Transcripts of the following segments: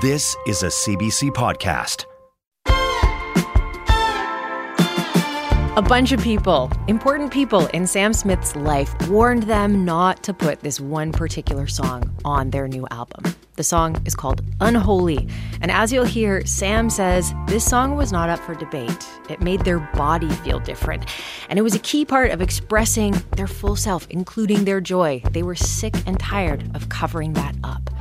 This is a CBC podcast. A bunch of people, important people in Sam Smith's life, warned them not to put this one particular song on their new album. The song is called Unholy. And as you'll hear, Sam says this song was not up for debate. It made their body feel different. And it was a key part of expressing their full self, including their joy. They were sick and tired of covering that up.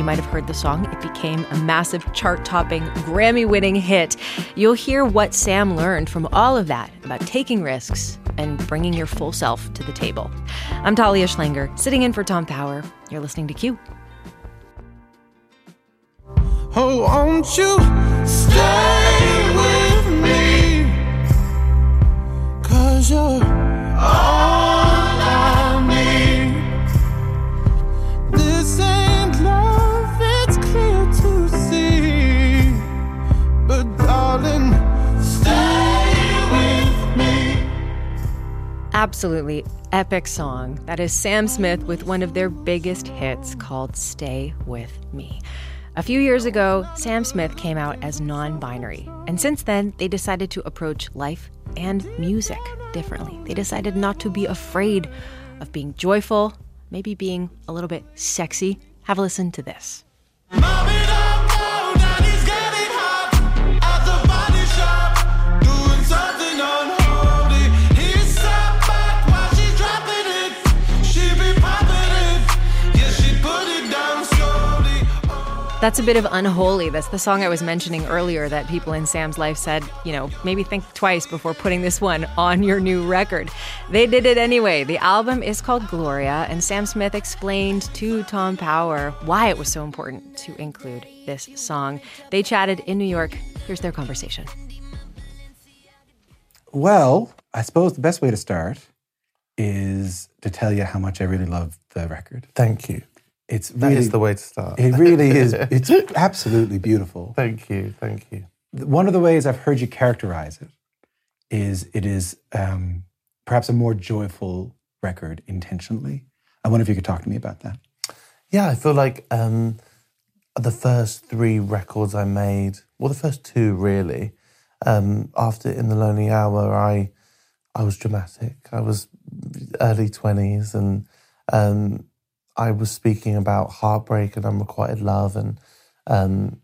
You might have heard the song. It became a massive chart topping, Grammy winning hit. You'll hear what Sam learned from all of that about taking risks and bringing your full self to the table. I'm Talia Schlanger, sitting in for Tom Power. You're listening to Q. Oh, won't you stay with me? Cause you're Absolutely epic song. That is Sam Smith with one of their biggest hits called Stay With Me. A few years ago, Sam Smith came out as non binary, and since then, they decided to approach life and music differently. They decided not to be afraid of being joyful, maybe being a little bit sexy. Have a listen to this. Mommy That's a bit of Unholy. That's the song I was mentioning earlier that people in Sam's life said, you know, maybe think twice before putting this one on your new record. They did it anyway. The album is called Gloria, and Sam Smith explained to Tom Power why it was so important to include this song. They chatted in New York. Here's their conversation. Well, I suppose the best way to start is to tell you how much I really love the record. Thank you. It's really, is the way to start. It really is. It's absolutely beautiful. Thank you. Thank you. One of the ways I've heard you characterize it is it is um, perhaps a more joyful record intentionally. I wonder if you could talk to me about that. Yeah, I feel like um, the first three records I made, well, the first two really, um, after In the Lonely Hour, I I was dramatic. I was early 20s and um, I was speaking about heartbreak and unrequited love. And um,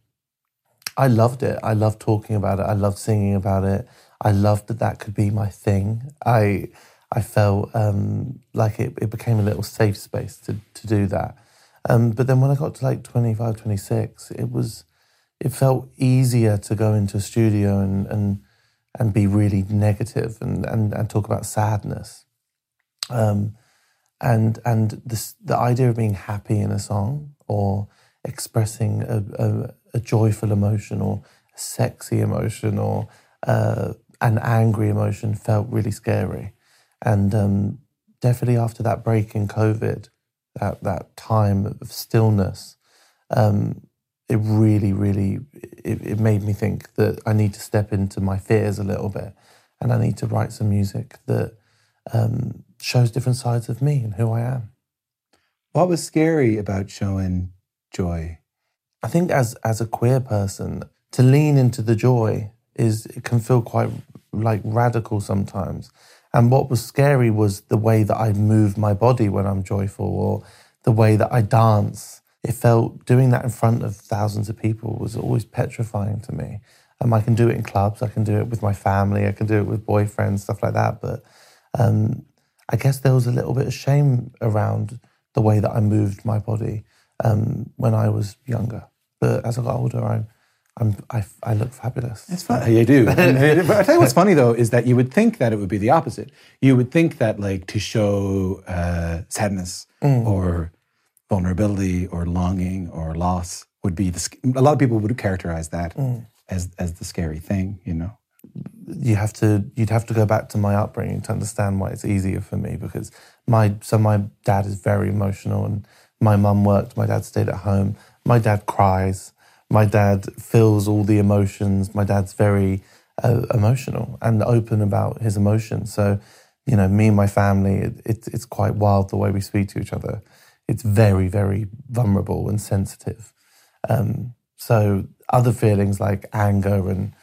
I loved it. I loved talking about it. I loved singing about it. I loved that that could be my thing. I I felt um, like it, it became a little safe space to, to do that. Um, but then when I got to like 25, 26, it was, it felt easier to go into a studio and, and, and be really negative and, and, and talk about sadness. Um, and and this, the idea of being happy in a song or expressing a, a, a joyful emotion or a sexy emotion or uh, an angry emotion felt really scary. And um, definitely after that break in COVID, that, that time of stillness, um, it really, really, it, it made me think that I need to step into my fears a little bit and I need to write some music that um, shows different sides of me and who I am. What was scary about showing joy? I think as as a queer person, to lean into the joy is it can feel quite like radical sometimes. And what was scary was the way that I move my body when I'm joyful or the way that I dance. It felt doing that in front of thousands of people was always petrifying to me. Um, I can do it in clubs, I can do it with my family, I can do it with boyfriends, stuff like that. But um, I guess there was a little bit of shame around the way that I moved my body um, when I was younger. But as I got older, I, I'm, I, I look fabulous. It's fun. You do. And, uh, but I tell you what's funny though is that you would think that it would be the opposite. You would think that like to show uh, sadness or vulnerability or longing or loss would be the. A lot of people would characterize that Mm. as as the scary thing. You know. You have to you'd have to go back to my upbringing to understand why it's easier for me because my so my dad is very emotional and my mum worked my dad stayed at home my dad cries my dad feels all the emotions my dad's very uh, emotional and open about his emotions. So you know me and my family it, it, it's quite wild the way we speak to each other. It's very very vulnerable and sensitive. Um, so other feelings like anger and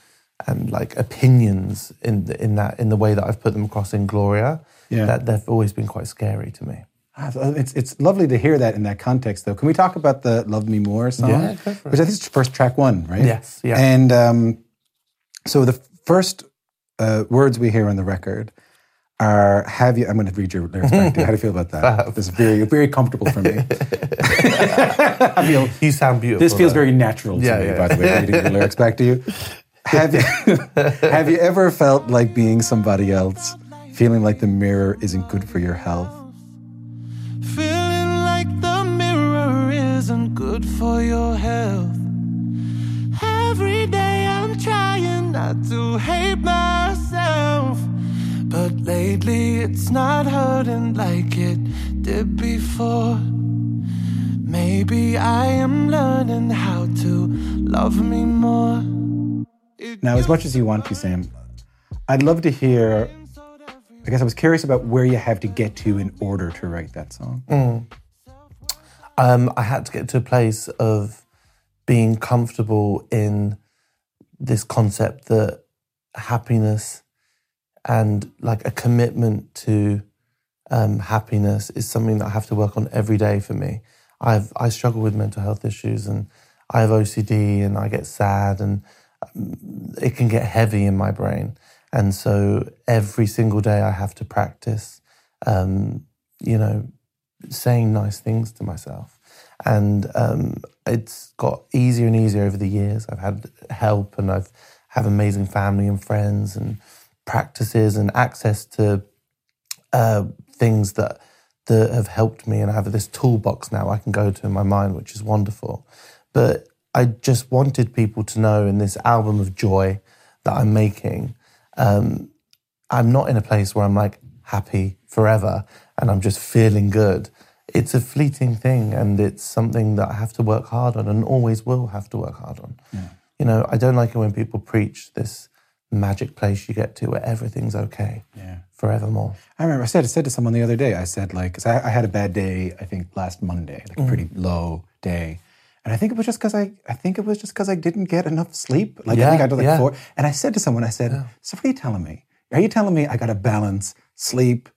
and like opinions in the, in that in the way that I've put them across in Gloria, Yeah. that they've always been quite scary to me. Ah, It's it's lovely to hear that in that context, though. Can we talk about the "Love Me More" song? Yeah, go for it. Which I think is first track one, right? Yes, yeah. And um, so the first uh, words we hear on the record are "Have you?" I'm going to read your lyrics back to you. How do you feel about that? This is very very comfortable for me. I feel You sound beautiful. this feels though. very natural to Yeah, me. yeah. By the way, reading your lyrics back to you. Have you have you ever felt like being somebody else, feeling like the mirror isn't good for your health? Feeling like the mirror isn't good for your health. Every day I'm trying not to hate myself. But lately it's not hurting like it did before. Maybe I am learning how to love me more. Now, as much as you want to, Sam, I'd love to hear. I guess I was curious about where you have to get to in order to write that song. um, I had to get to a place of being comfortable in this concept that happiness and like a commitment to um, happiness is something that I have to work on every day for me. I've I struggle with mental health issues and I have OCD and I get sad and it can get heavy in my brain. And so every single day I have to practice, um, you know, saying nice things to myself. And um, it's got easier and easier over the years. I've had help and I've have amazing family and friends and practices and access to uh, things that that have helped me, and I have this toolbox now I can go to in my mind, which is wonderful. But I just wanted people to know in this album of joy that I'm making, um, I'm not in a place where I'm like happy forever and I'm just feeling good. It's a fleeting thing, and it's something that I have to work hard on, and always will have to work hard on. You know, I don't like it when people preach this magic place you get to where everything's okay Yeah. forevermore. I remember I said I said to someone the other day. I said like, 'cause I, I had a bad day. I think last Monday, like a pretty low day, and I think it was just because I. I think it was just because I didn't get enough sleep. Like I think I did like yeah. four. And I said to someone, I said, "So what are you telling me? Are you telling me I got to balance sleep,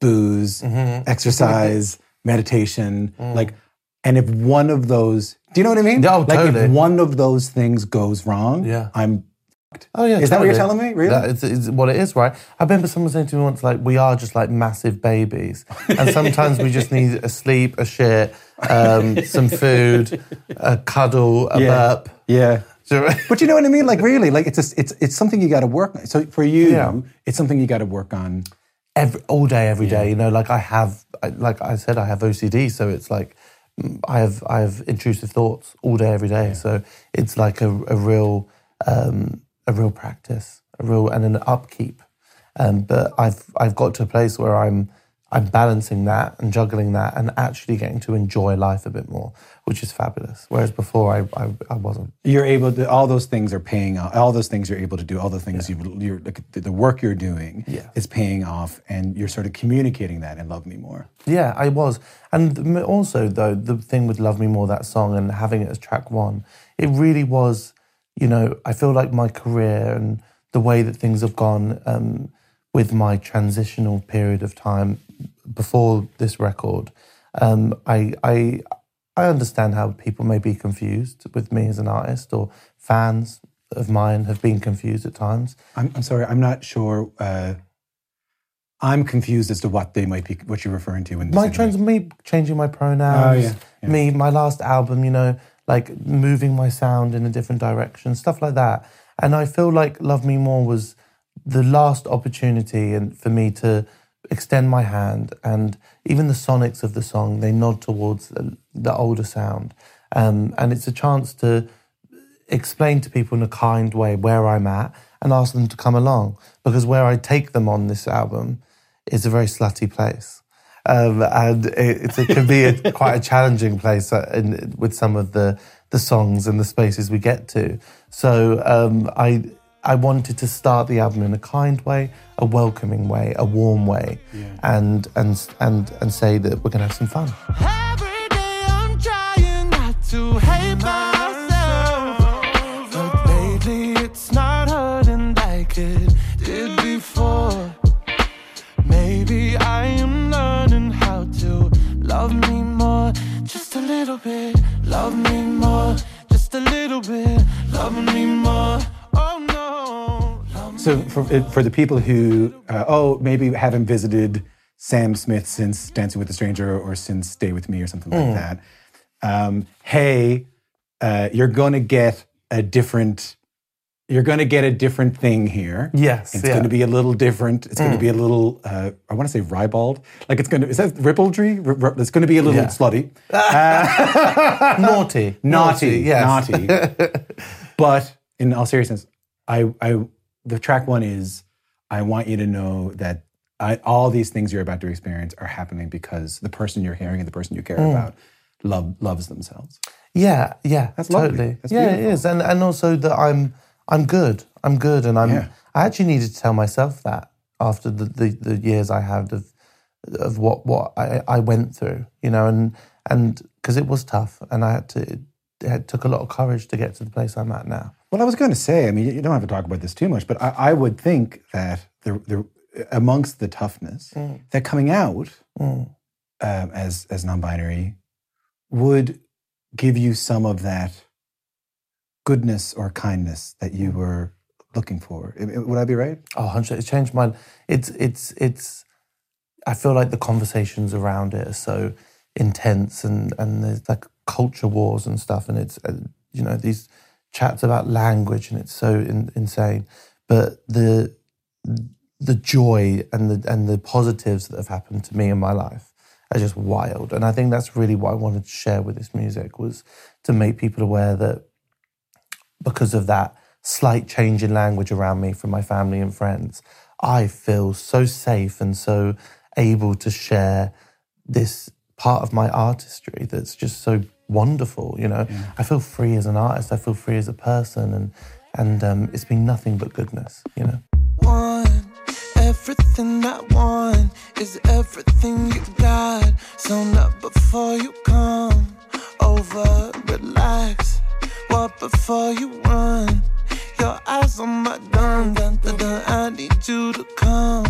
booze, Mm-hmm. exercise, meditation, like?" And if one of those, do you know what I mean? Mm. Yeah, oh, like totally. if one of those things goes wrong, Yeah. I'm Oh yeah, Is that what you're telling me? Really? That is, is what it is, right? I remember someone saying to me once, like, we are just like massive babies, and sometimes we just need a sleep, a shit, um, some food, a cuddle, a Yeah. burp. yeah. But you know what I mean? Like really, like it's a, it's it's something you got to work. on. So for you, Yeah. it's something you got to work on. every all day, every day. You know, like I have, like I said, I have OCD, so it's like I have I have intrusive thoughts all day, every day. So it's like a, a real um, a real practice, a real and an upkeep. Um, but I've I've got to a place where I'm I'm balancing that and juggling that and actually getting to enjoy life a bit more, which is fabulous. Whereas before I I, I wasn't. You're able to. All those things are paying off. All those things you're able to do. All the things you you're the- the work you're doing Yeah. is paying off, and you're sort of communicating that and love me more. Yeah, I was. And also, though, the thing with Love Me More, that song, and having it as track one, it really was, you know, I feel like my career and the way that things have gone um, with my transitional period of time before this record, um, I, I, I understand how people may be confused with me as an artist or fans of mine have been confused at times. I'm, I'm sorry. I'm not sure. Uh, I'm confused as to what they might be. What you're referring to. When my trans me changing my pronouns Oh, yeah, yeah. me my last album you know like moving my sound in a different direction stuff like that and i feel like love me more was the last opportunity and for me to extend my hand and even the sonics of the song they nod towards the, the older sound um, and it's a chance to explain to people in a kind way where I'm at and ask them to come along because where I take them on this album is a very slutty place. Um, and it, it can be a, quite a challenging place uh, in, with some of the, the songs and the spaces we get to. So um, I, I wanted to start the album in a kind way, a welcoming way, a warm way, and, and, and, and say that we're going to have some fun. So for, for the people who, uh, oh, maybe haven't visited Sam Smith since Dancing with a Stranger or since Stay With Me or something like that, um, hey, uh, you're going to get a different, you're going to get a different thing here. Yes, It's yeah. going to be a little different. It's going to be a little, uh, I want to say ribald. Like it's going to, is that ribaldry? R- It's going to be a little Yeah. slutty. naughty. naughty, yes. naughty. but in all seriousness, I, I, the track one is, I want you to know that I, all these things you're about to experience are happening because the person you're hearing and the person you care Mm. about love loves themselves. Yeah, yeah, That's lovely. totally. That's yeah, it beautiful. is, and and also that I'm I'm good. I'm good, and I'm. Yeah. I actually needed to tell myself that after the, the, the years I had of of what what I, I went through, you know, and and because it was tough, and I had to. It, it took a lot of courage to get to the place I'm at now. Well, I was going to say, I mean, you don't have to talk about this too much, but I, I would think that the, the amongst the toughness, that coming out um, as as non-binary would give you some of that goodness or kindness that you were looking for. Would I be right? Oh, 100 It changed my. It's it's it's. I feel like the conversations around it are so intense, and and there's like culture wars and stuff, and it's uh, you know these chats about language, and it's so in, insane. But the the joy and the and the positives that have happened to me in my life are just wild, and I think that's really what I wanted to share with this music was to make people aware that because of that slight change in language around me from my family and friends, I feel so safe and so able to share this part of my artistry that's just so wonderful. You know, I feel free as an artist. I feel free as a person, and and um, it's been nothing but goodness. You know. want. Everything I want is everything you got. So not before you come over, relax. What before you run? Your eyes on my gun, dun, dun, dun. I need you to come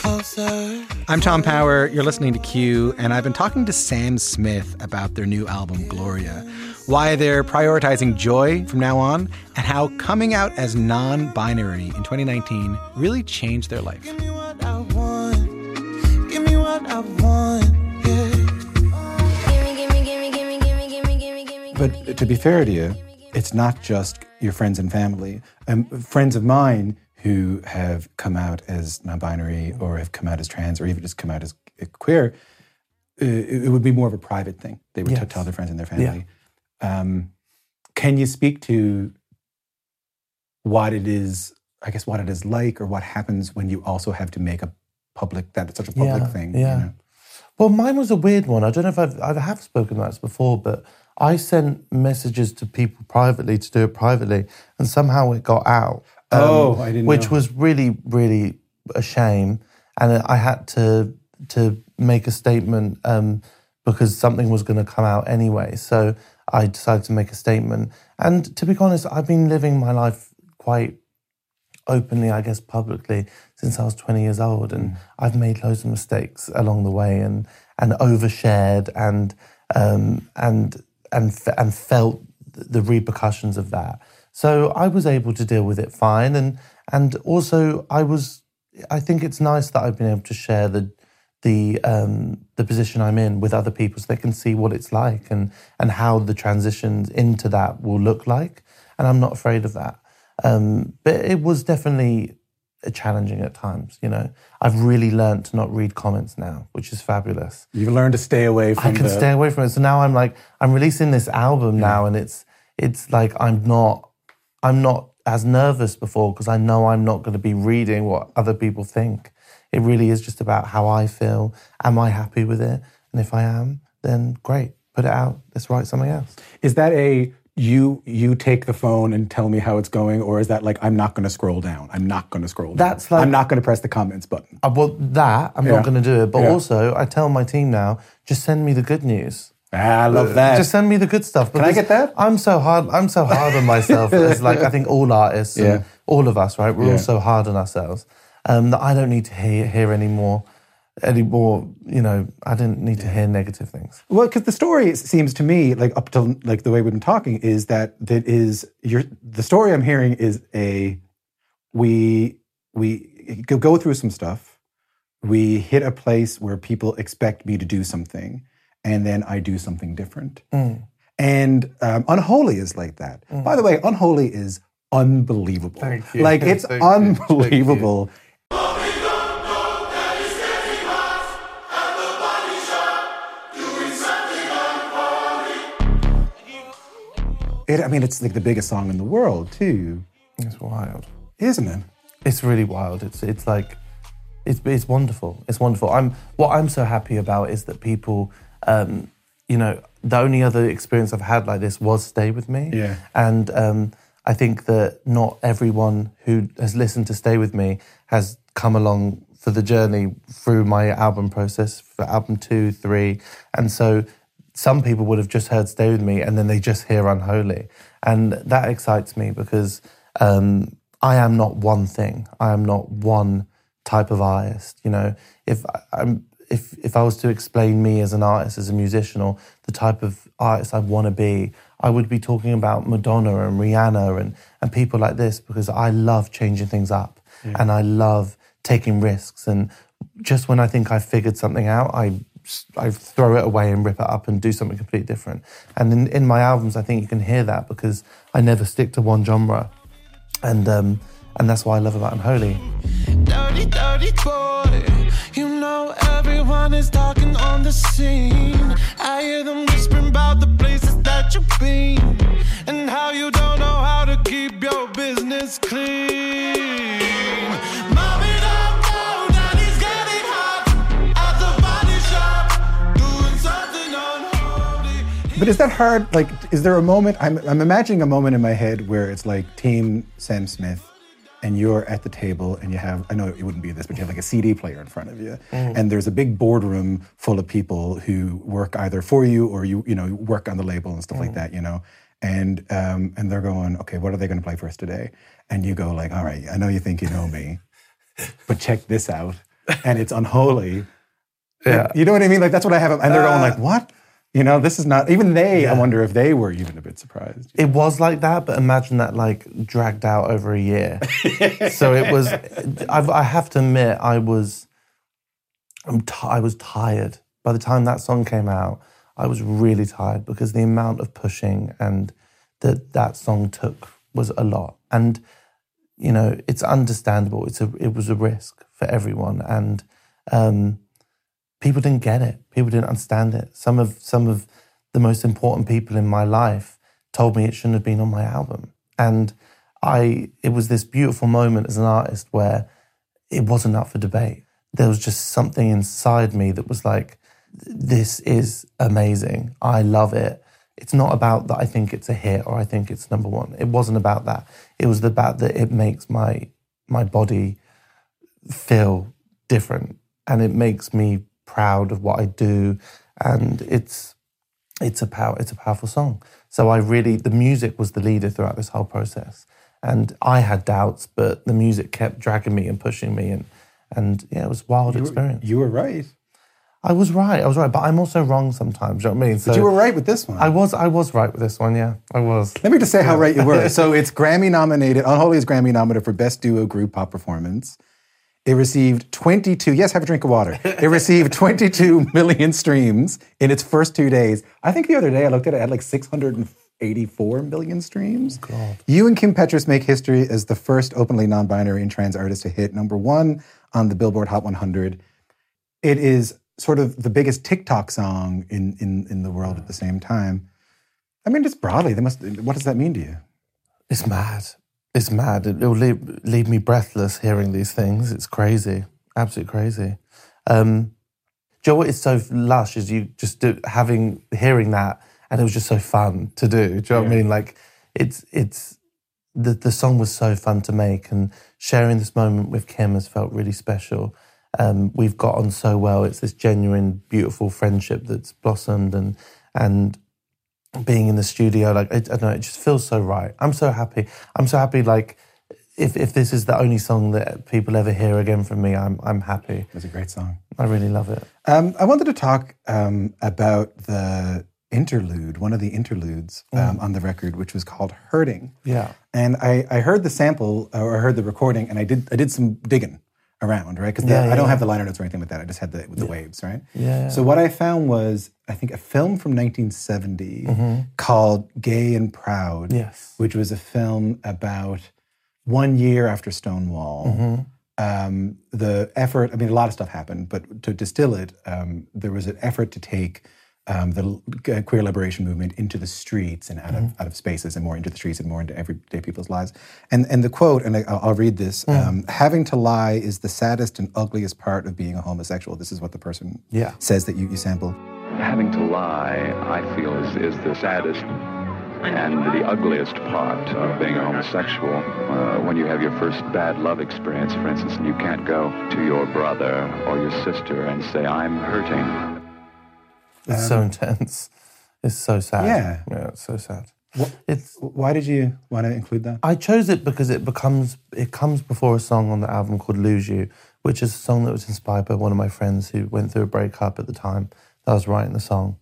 closer. I'm Tom Power. You're listening to Q, and I've been talking to Sam Smith about their new album, Gloria, why they're prioritizing joy from now on, and how coming out as non binary in 2019 really changed their life. Give me what I want. Give me what I want. But to be fair to you, it's not just your friends and family. Um, friends of mine who have come out as non-binary or have come out as trans or even just come out as queer, uh, it, it would be more of a private thing. They would t- tell their friends and their family. Um, can you speak to what it is? I guess what it is like, or what happens when you also have to make a public that it's such a public Yeah, thing. you yeah. know? Well, mine was a weird one. I don't know if I've, I have spoken about this before, but I sent messages to people privately to do it privately, and somehow it got out. Um, Oh, I didn't Which know. was really, really a shame, and I had to to make a statement um, because something was going to come out anyway. So I decided to make a statement. And to be honest, I've been living my life quite openly, I guess, publicly since I was 20 years old, and I've made loads of mistakes along the way, and and overshared, and um, and and and felt the repercussions of that. So I was able to deal with it fine, and and also I was. I think it's nice that I've been able to share the the um, the position I'm in with other people, so they can see what it's like and and how the transitions into that will look like. And I'm not afraid of that. Um, but it was definitely challenging at times. You know, I've really learned to not read comments now, which is fabulous. You've learned to stay away from it. I can the, stay away from it. So now I'm like, I'm releasing this album now, and it's it's like I'm not I'm not as nervous before because I know I'm not going to be reading what other people think. It really is just about how I feel. Am I happy with it? And if I am, then great. Put it out. Let's write something else. Is that a you you take the phone and tell me how it's going, or is that like I'm not going to scroll down? I'm not going to scroll down. That's like- I'm not going to press the comments button. Uh, well, that I'm Yeah. not going to do it. But Yeah. also, I tell my team now, just send me the good news. Ah, I love that. Just send me the good stuff. Can I get that? I'm so hard. I'm so hard on myself. As like I think all artists, and Yeah. all of us, right? We're Yeah. all so hard on ourselves um, that I don't need to hear hear any more, any more. You know, I didn't need to hear negative things. Well, because the story seems to me like up to like the way we've been talking is that that is your the story I'm hearing is a we we go through some stuff, we hit a place where people expect me to do something, and then I do something different. And um, Unholy is like that. By the way, Unholy is unbelievable. Thank you. Like it's Thank. Thank you. unbelievable. It, I mean, it's like the biggest song in the world too, It's wild. isn't it? It's really wild. It's it's like it's it's wonderful. It's wonderful. I'm what I'm so happy about is that people, um, you know, the only other experience I've had like this was Stay with Me. Yeah. And um, I think that not everyone who has listened to Stay with Me has come along for the journey through my album process for album two, three, and so some people would have just heard Stay With Me and then they just hear Unholy. And that excites me because um, I am not one thing. I am not one type of artist. You know, if I- I'm if if I was to explain me as an artist, as a musician, or the type of artist I want to be, I would be talking about Madonna and Rihanna and and people like this because I love changing things up and I love taking risks. And just when I think I've figured something out, I I throw it away and rip it up and do something completely different. And in, in my albums, I think you can hear that because I never stick to one genre, and um, and that's why I love about Unholy. Dirty, dirty boy. You know everyone is talking on the scene. I hear them whispering about the places that you've been and how you don't know how to keep your business clean. But is that hard? Like, is there a moment? I'm, I'm imagining a moment in my head where it's like Team Sam Smith, and you're at the table, and you have, I know it wouldn't be this, but you have like a CD player in front of you, mm. and there's a big boardroom full of people who work either for you or you, you know, work on the label and stuff like mm. that, you know. And um, and they're going, okay, what are they going to play for us today? And you go like, all right, I know you think you know me, but check this out, and it's unholy. Yeah. You know what I mean? Like that's what I have, and they're going like, uh. what? You know, this is not even they. I wonder if they were even a bit surprised. It was like that, but imagine that like dragged out over a year. so it was. I've, I have to admit, I was. I'm t- I was tired by the time that song came out. I was really tired because the amount of pushing and that that song took was a lot. And you know, it's understandable. It's a. It was a risk for everyone, and um, people didn't get it. People didn't understand it. Some of some of the most important people in my life told me it shouldn't have been on my album. And I it was this beautiful moment as an artist where it wasn't up for debate. There was just something inside me that was like, this is amazing. I love it. It's not about that I think it's a hit or I think it's number one. It wasn't about that. It was about that it makes my my body feel different and it makes me proud of what I do and it's it's a power it's a powerful song. So I really the music was the leader throughout this whole process. And I had doubts, but the music kept dragging me and pushing me and and yeah, it was a wild experience. You were right, I was right, I was right, but I'm also wrong sometimes. You know what I mean? So but you were right with this one. I was I was right with this one, yeah. I was. Let me just say how right you were. So it's Grammy nominated. Unholy is Grammy nominated for Best Duo Group Pop Performance. It received 22. Yes, have a drink of water. It received 22 million streams in its first two days. I think the other day I looked at it, it had like 600 84 million streams. Oh, you and Kim Petras make history as the first openly non binary and trans artist to hit number one on the Billboard Hot 100. It is sort of the biggest TikTok song in, in, in the world at the same time. I mean, just broadly, they must, what does that mean to you? It's mad. It's mad. It, will leave, leave me breathless hearing these things. It's crazy. Absolutely crazy. Um, Joe, what is so lush is you just do, having hearing that, and it was just so fun to do. Do you know what I mean? Like, it's it's the the song was so fun to make, and sharing this moment with Kim has felt really special. Um, we've got on so well. It's this genuine, beautiful friendship that's blossomed, and and being in the studio, like I, I don't know, it just feels so right. I'm so happy. I'm so happy. Like if if this is the only song that people ever hear again from me, I'm I'm happy. It's a great song. I really love it. Um, I wanted to talk um, about the interlude, one of the interludes um, on the record, which was called "Hurting." Yeah. And I, I heard the sample or I heard the recording, and I did I did some digging around, right? Because Yeah, I don't yeah. have the liner notes or anything like that. I just had the the waves, right? Yeah. So what I found was I think a film from 1970 called "Gay and Proud," Mm-hmm. Yes. which was a film about one year after Stonewall. Mm-hmm. Um, the effort, I mean, a lot of stuff happened, but to distill it, um, there was an effort to take um, the queer liberation movement into the streets and out of out of spaces and more into the streets and more into everyday people's lives. And and the quote, and I, I'll I'll read this: um, "Having to lie is the saddest and ugliest part of being a homosexual." This is what the person Yeah. says that you, you sample. Having to lie, I feel, is, is the saddest and the ugliest part of being a homosexual. Uh, when you have your first bad love experience, for instance, and you can't go to your brother or your sister and say, I'm hurting. It's so intense. It's so sad. Yeah. Yeah, it's so sad. What- It's Why did you want to include that? I chose it because it becomes it comes before a song on the album called Lose You, which is a song that was inspired by one of my friends who went through a breakup at the time that I was writing the song.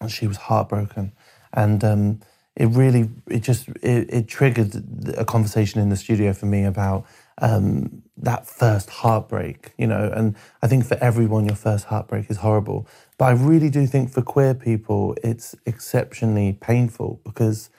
And she was heartbroken. And um, it really it just it, it triggered a conversation in the studio for me about um, that first heartbreak, you know, and I think for everyone your first heartbreak is horrible. But I really do think for queer people it's exceptionally painful because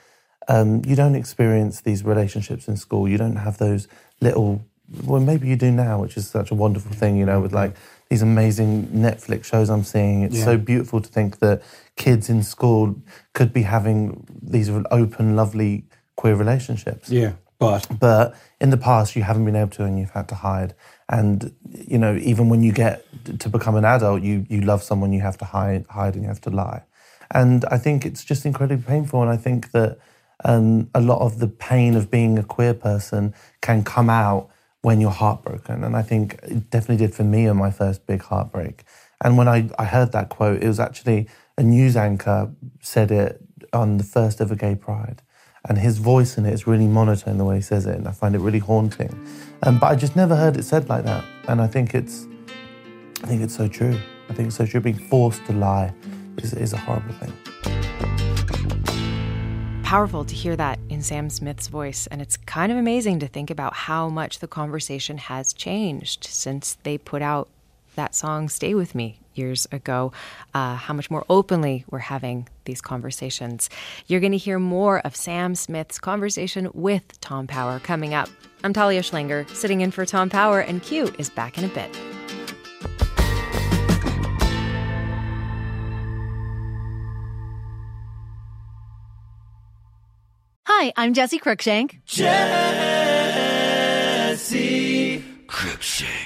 um, you don't experience these relationships in school. You don't have those little, well, maybe you do now, which is such a wonderful thing, you know, with like these amazing Netflix shows I'm seeing. It's so beautiful to think that kids in school could be having these open, lovely queer relationships. Yeah, but But in the past, you haven't been able to, and you've had to hide. And you know, even when you get to become an adult, you you love someone, you have to hide, hide, and you have to lie. And I think it's just incredibly painful. And I think that um, a lot of the pain of being a queer person can come out when you're heartbroken. And I think it definitely did for me on my first big heartbreak. And when I, I heard that quote, it was actually a news anchor said it on the first ever gay pride and his voice in it is really monotone the way he says it, and I find it really haunting. Um, but I just never heard it said like that, and I think it's, I think it's so true. I think it's so true. Being forced to lie is, is a horrible thing. Powerful to hear that in Sam Smith's voice, and it's kind of amazing to think about how much the conversation has changed since they put out that song "Stay with Me" years ago. Uh, how much more openly we're having these conversations. You're going to hear more of Sam Smith's conversation with Tom Power coming up. I'm Talia Schlanger, sitting in for Tom Power, and Q is back in a bit. Hi, I'm Jesse Cruickshank. Jesse Cruickshank.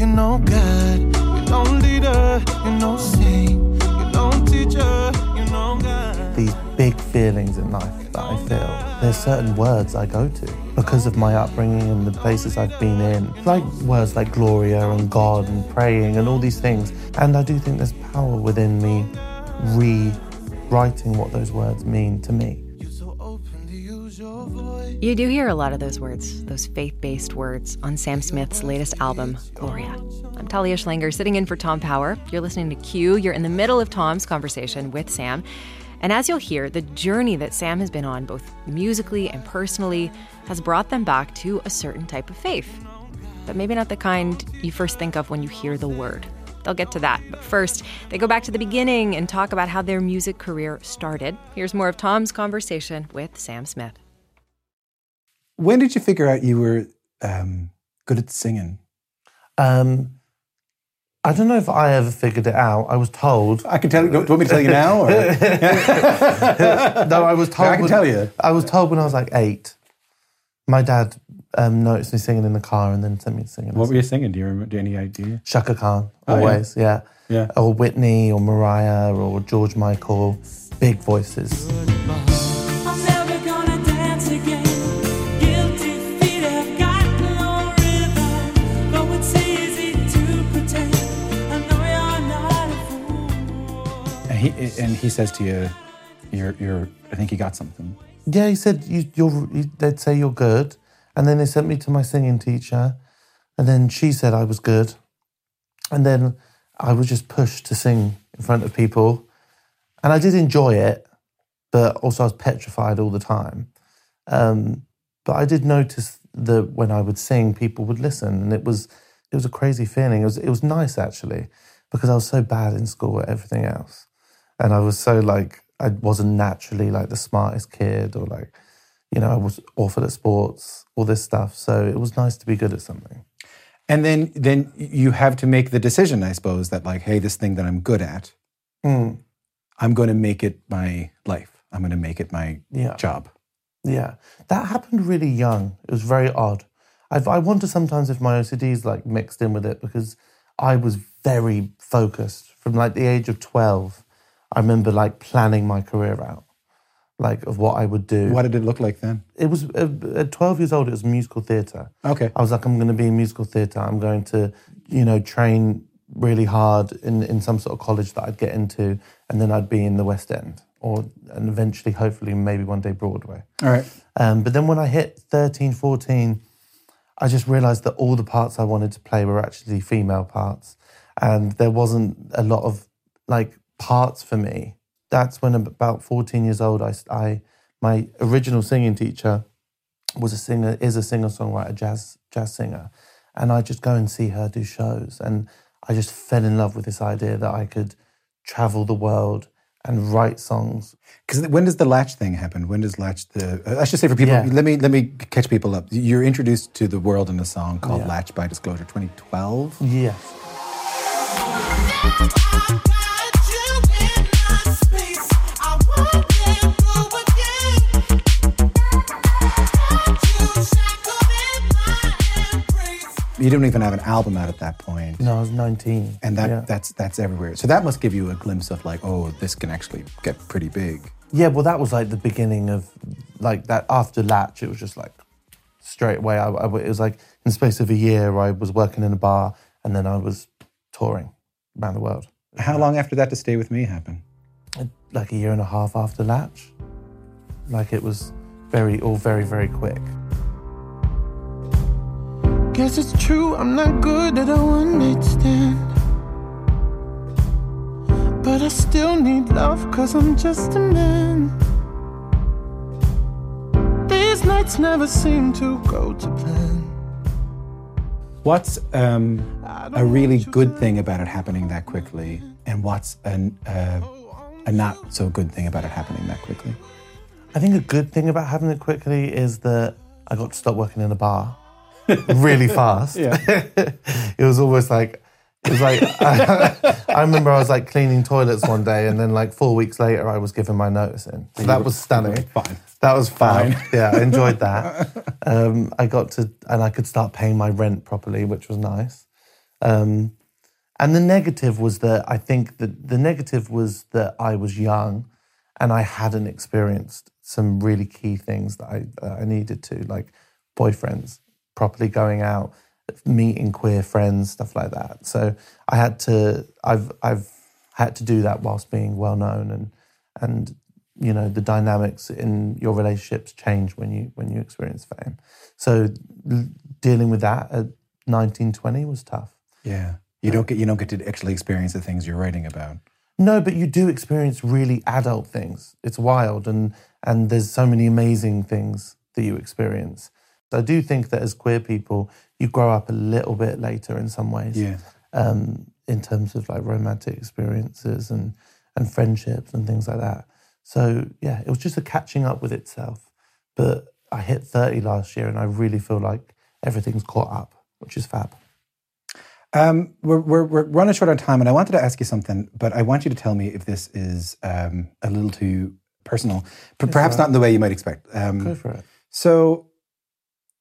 You know God, you know leader, you know saint, you know teacher, you know God. These big feelings in life that I feel, there's certain words I go to because of my upbringing and the places I've been in. Like words like Gloria and God and praying and all these things. And I do think there's power within me rewriting what those words mean to me. You do hear a lot of those words, those faith based words, on Sam Smith's latest album, Gloria. I'm Talia Schlanger, sitting in for Tom Power. You're listening to Q. You're in the middle of Tom's conversation with Sam. And as you'll hear, the journey that Sam has been on, both musically and personally, has brought them back to a certain type of faith. But maybe not the kind you first think of when you hear the word. They'll get to that. But first, they go back to the beginning and talk about how their music career started. Here's more of Tom's conversation with Sam Smith. When did you figure out you were um, good at singing? Um, I don't know if I ever figured it out. I was told. I can tell you. Do you want me to tell you now? Or? no, I was told. I can when- tell you. I was told when I was like eight. My dad um, noticed me singing in the car and then sent me singing. What were you singing? Do you remember? Do you have any idea? Chaka Khan, Oh, yeah. always, yeah. Yeah. Or Whitney or Mariah or George Michael, big voices. I'm he and he says to you, "You're you're. I think you got something." Yeah, he said you, you're. You, they'd say you're good, and then they sent me to my singing teacher, and then she said I was good, and then I was just pushed to sing in front of people, and I did enjoy it, but also I was petrified all the time. Um, but I did notice that when I would sing, people would listen, and it was it was a crazy feeling. It was it was nice actually, because I was so bad in school at everything else, and I was so like I wasn't naturally like the smartest kid, or like you know I was awful at sports, all this stuff. So it was nice to be good at something. And then then you have to make the decision, I suppose, that like, hey, this thing that I'm good at, Mm, I'm going to make it my life. I'm going to make it my yeah. job. Yeah, that happened really young. It was very odd. I've, I wonder sometimes if my OCD is like mixed in with it because I was very focused from like the age of 12. I remember like planning my career out, like of what I would do. What did it look like then? It was uh, at 12 years old, it was musical theatre. Okay. I was like, I'm going to be in musical theatre. I'm going to, you know, train really hard in, in some sort of college that I'd get into, and then I'd be in the West End, or and eventually, hopefully, maybe one day Broadway. All right. Um, but then when I hit 13, 14, I just realized that all the parts I wanted to play were actually female parts. And there wasn't a lot of like parts for me. That's when about 14 years old, I, I my original singing teacher was a singer, is a singer songwriter, jazz jazz singer, and I just go and see her do shows, and I just fell in love with this idea that I could travel the world and write songs. Because when does the latch thing happen? When does latch the? Uh, I should say for people. Yeah. Let me let me catch people up. You're introduced to the world in a song called Yeah. "Latch by Disclosure" 2012. Yes. You didn't even have an album out at that point. No, I was 19. and that yeah. that's that's everywhere. So that must give you a glimpse of like, oh, this can actually get pretty big. Yeah, well, that was like the beginning of like that. After Latch, it was just like straight away. I, I- it was like in the space of a year, I was working in a bar, and then I was touring around the world. How long after that to Stay with Me happen? Uh, like a year and a half after Latch, like it was very all very very quick. Guess it's true, I'm not good at a one night stand. But I still need love, cause I'm just a man. These nights never seem to go to plan. What's um, a really good thing about it happening that quickly, and what's an, uh, a not so good thing about it happening that quickly? I think a good thing about having it quickly is that I got to stop working in a bar really fast. Yeah. it was almost like it was like I, remember I was like cleaning toilets one day, and then like four weeks later, I was given my notice in. So that was stunning. Fine. That was fine. yeah, I enjoyed that. Um, I got to, and I could start paying my rent properly, which was nice. Um, and the negative was that I think that the negative was that I was young, and I hadn't experienced some really key things that I that I needed to, like boyfriends, properly going out, meeting queer friends, stuff like that. So I had to, I've I've had to do that whilst being well known and and you know the dynamics in your relationships change when you when you experience fame. So dealing with that at 19, 20 was tough. Yeah. You don't get you don't get to actually experience the things you're writing about. No, but you do experience really adult things. It's wild, and and there's so many amazing things that you experience. So I do think that as queer people, you grow up a little bit later in some ways. Yeah. Um, in terms of like romantic experiences and and friendships and things like that. So yeah, it was just a catching up with itself. But I hit 30 last year, and I really feel like everything's caught up, which is fab. Um, we're, we're, we're running short on time, and I wanted to ask you something, but I want you to tell me if this is um, a little too personal, but perhaps not in the way you might expect. Um, Go for it. So,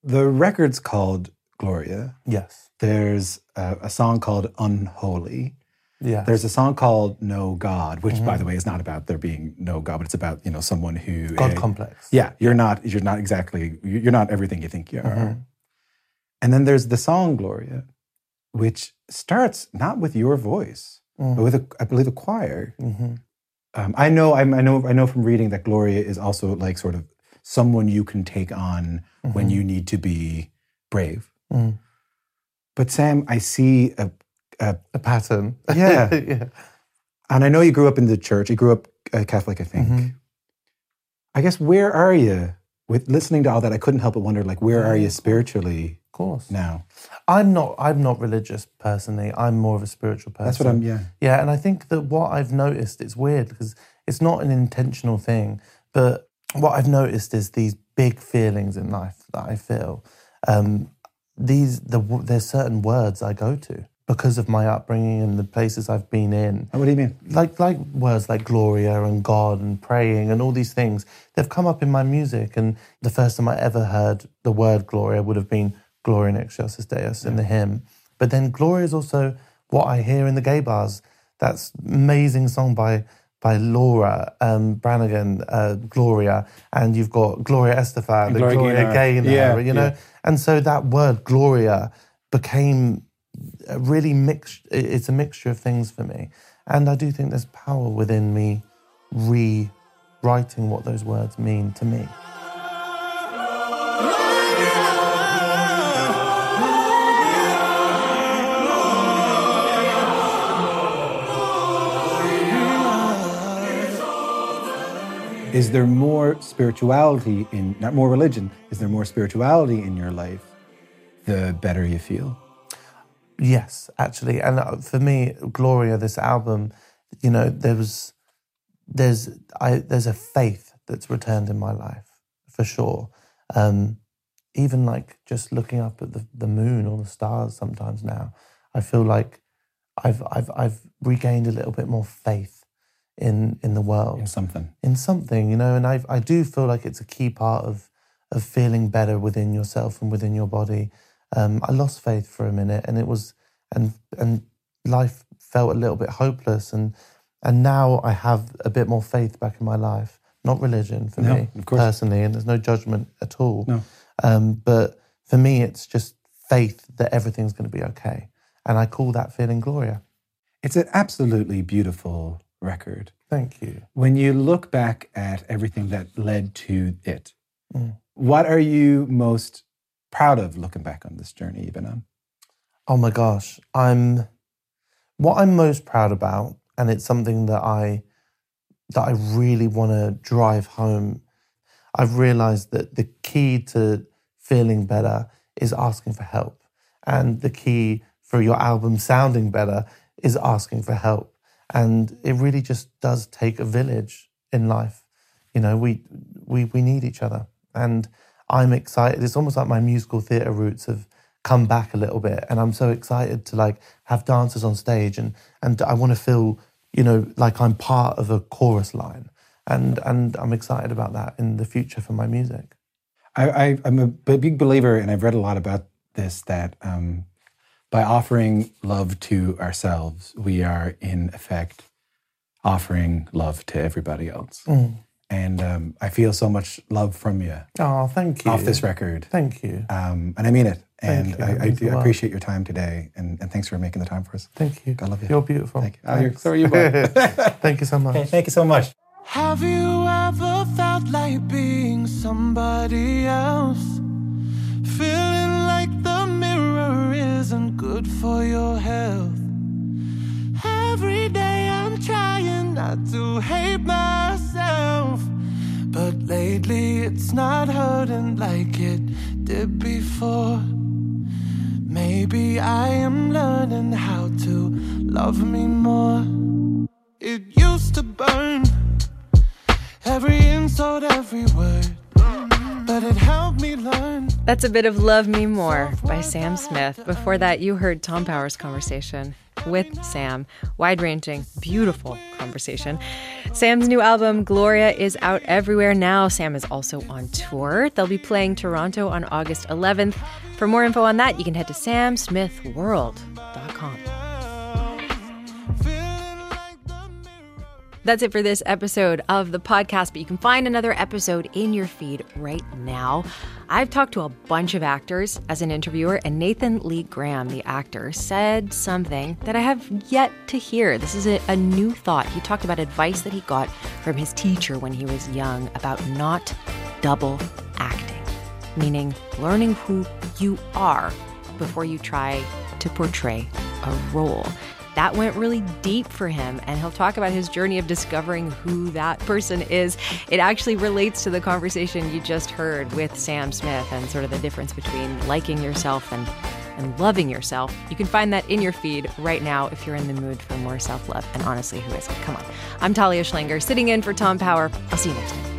the record's called Gloria. Yes. There's a, a song called Unholy. Yeah. There's a song called No God, which, by the way, is not about there being no God, but it's about you know someone who God uh, complex. Yeah, you're not. You're not exactly. You're not everything you think you are. And then there's the song Gloria, which starts not with your voice, but with a, I believe a choir. Um, I know. I'm, I know. I know from reading that Gloria is also like sort of someone you can take on when mm-hmm. you need to be brave. Mm. But Sam, I see a, a A pattern. Yeah. yeah. and I know you grew up in the church. You grew up uh, Catholic, I think. Mm-hmm. I guess where are you with listening to all that? I couldn't help but wonder, like, where are you spiritually Of course. now? I'm not. I'm not religious personally. I'm more of a spiritual person. That's what I'm. Yeah. Yeah, and I think that what I've noticed, it's weird because it's not an intentional thing, but what I've noticed is these big feelings in life that I feel. Um, these the there's certain words I go to because of my upbringing and the places I've been in. Oh, what do you mean? Like like words like Gloria and God and praying and all these things. They've come up in my music, and the first time I ever heard the word Gloria would have been Gloria in Excelsis Deus in the hymn. But then Gloria is also what I hear in the gay bars. That's amazing song by by Laura um, Branigan, uh, Gloria, and you've got Gloria Estefan, and Gloria Gloria, Gaynor. Yeah, you know. yeah. And so that word Gloria became a really mixed. It's a mixture of things for me, and I do think there's power within me rewriting what those words mean to me. Is there more spirituality in, not more religion, is there more spirituality in your life the better you feel? Yes, actually, and uh, for me, Gloria, this album, you know, there was, there's, I, there's a faith that's returned in my life for sure. Um, even like just looking up at the, the moon or the stars sometimes now, I feel like I've, I've, I've regained a little bit more faith in in the world In something. in something, you know, and I I do feel like it's a key part of of feeling better within yourself and within your body. Um, I lost faith for a minute, and it was and and life felt a little bit hopeless, and and now I have a bit more faith back in my life. Not religion for No, me personally, and there's no judgment at all. No. Um, but for me, it's just faith that everything's going to be okay, and I call that feeling Gloria. It's an absolutely beautiful record. Thank you. When you look back at everything that led to it, Mm. what are you most proud of looking back on this journey you've been on? Oh my gosh, I'm what I'm most proud about, and it's something that I that I really want to drive home. I've realized that the key to feeling better is asking for help, and the key for your album sounding better is asking for help. And it really just does take a village in life. You know, we we we need each other, and I'm excited. It's almost like my musical theatre roots have come back a little bit, and I'm so excited to like have dancers on stage, and and I want to feel, you know, like I'm part of a chorus line, and and I'm excited about that in the future for my music. I, I'm a big believer, and I've read a lot about this, that um, by offering love to ourselves, we are in effect offering love to everybody else. And um, I feel so much love from you Oh, thank you. off this record. Thank you. Um, and I mean it. Thank And you. I, That I means do appreciate your time today. And, and thanks for making the time for us. Thank you. I love you. You're beautiful. Thank you. Oh, you're- so are you. Thank you so much. Thank you so much. Have you ever felt like being somebody else? Feeling like the mirror isn't good for your health. Every day I'm trying not to hate myself. But lately it's not hurting like it did before. Maybe I am learning how to love me more. It used to burn every insult, every word. But it helped me learn. That's a bit of Love Me More by Sam Smith. Before that, you heard Tom Power's conversation with Sam. Wide ranging, beautiful conversation. Sam's new album, Gloria, is out everywhere now. Sam is also on tour. They'll be playing Toronto on August 11th. For more info on that, you can head to samsmithworld.com. That's it for this episode of the podcast, but you can find another episode in your feed right now. I've talked to a bunch of actors as an interviewer, and Nathan Lee Graham, the actor, said something that I have yet to hear. This is a, a new thought. He talked about advice that he got from his teacher when he was young about not double acting, meaning learning who you are before you try to portray a role. That went really deep for him, and he'll talk about his journey of discovering who that person is. It actually relates to the conversation you just heard with Sam Smith and sort of the difference between liking yourself and, and loving yourself. You can find that in your feed right now if you're in the mood for more self love. And honestly, who isn't? Come on. I'm Talia Schlanger, sitting in for Tom Power. I'll see you next time.